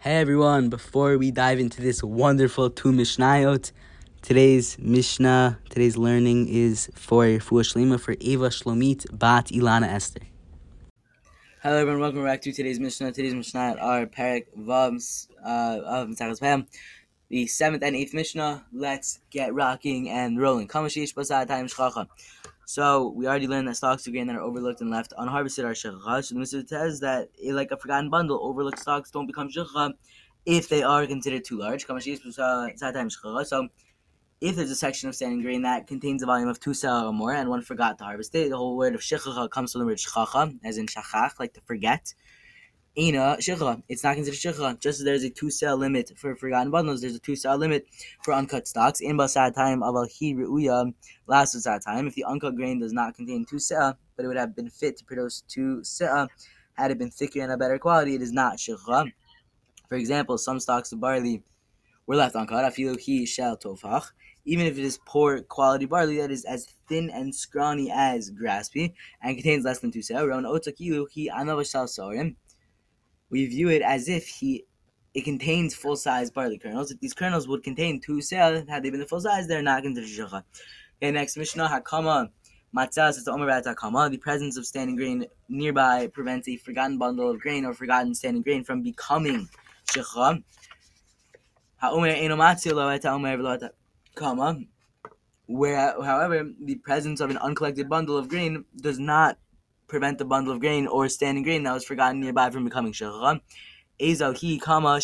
Hey everyone, before we dive into this wonderful two Mishnayot, today's Mishnah, today's learning is for Fuah Shlema for Eva Shlomit Bat Ilana Esther. Hello everyone, welcome back to today's Mishnah. Today's Mishnah are Perek Vavs uh, of Mitzachas Pam, the seventh and eighth Mishnah. Let's get rocking and rolling. Kamashish Basad Time Shchacha. So we already learned that stocks of grain that are overlooked and left unharvested are shechach. So the Mishnah says that like a forgotten bundle, overlooked stocks don't become shechach if they are considered too large. So if there's a section of standing grain that contains a volume of two sel or more, and one forgot to harvest it, the whole word of shechacha comes from the word shchacha, as in shachach, like to forget. Ina shikha. It's not considered shikha. Just as there's a two sale limit for forgotten bundles, there's a two sale limit for uncut stocks. In basad time aval hi ru'uya last basad time. If the uncut grain does not contain two sa'ah, but it would have been fit to produce two sa'ah, had it been thicker and a better quality, it is not shikha. For example, some stocks of barley were left uncut. Afilu hi shel tofach. Even if it is poor quality barley that is as thin and scrawny as graspy and contains less than two sa'ah, we view it as if he it contains full size barley kernels. If these kernels would contain two sel, had they been the full size, they're not considered shukha. Okay, next Mishnah Hakama Matzah says Omer Hakama. The presence of standing grain nearby prevents a forgotten bundle of grain or forgotten standing grain from becoming Kama. Where, however, the presence of an uncollected bundle of grain does not prevent the bundle of grain or standing grain that was forgotten nearby from becoming shechach. Ezal kama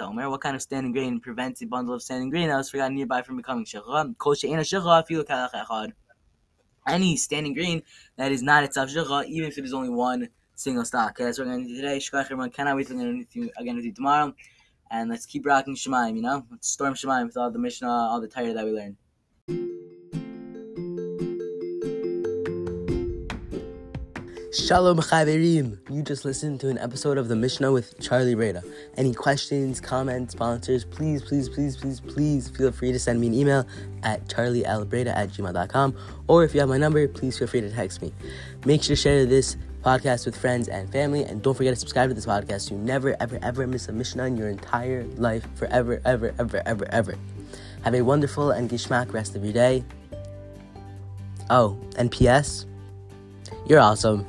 omer. What kind of standing grain prevents the bundle of standing grain that was forgotten nearby from becoming shechach? Kol she'ena shechach afilu kalach echad. Any standing grain that is not itself shechach, even if it is only one single stock. Okay, that's what we're going to do today. Shkach everyone. Cannot wait to learn anything again with you tomorrow. And let's keep rocking Shemaim, you know? Let's storm Shemaim with all the Mishnah, all the Torah that we learned. Shalom Chaverim! You just listened to an episode of the Mishnah with Charlie Breda. Any questions, comments, sponsors, please, please, please, please, please feel free to send me an email at charliealbreda at gmail.com. Or if you have my number, please feel free to text me. Make sure to share this podcast with friends and family. And don't forget to subscribe to this podcast so you never, ever, ever miss a Mishnah in your entire life forever, ever, ever, ever, ever. Have a wonderful and gishmak rest of your day. Oh, and P.S. You're awesome.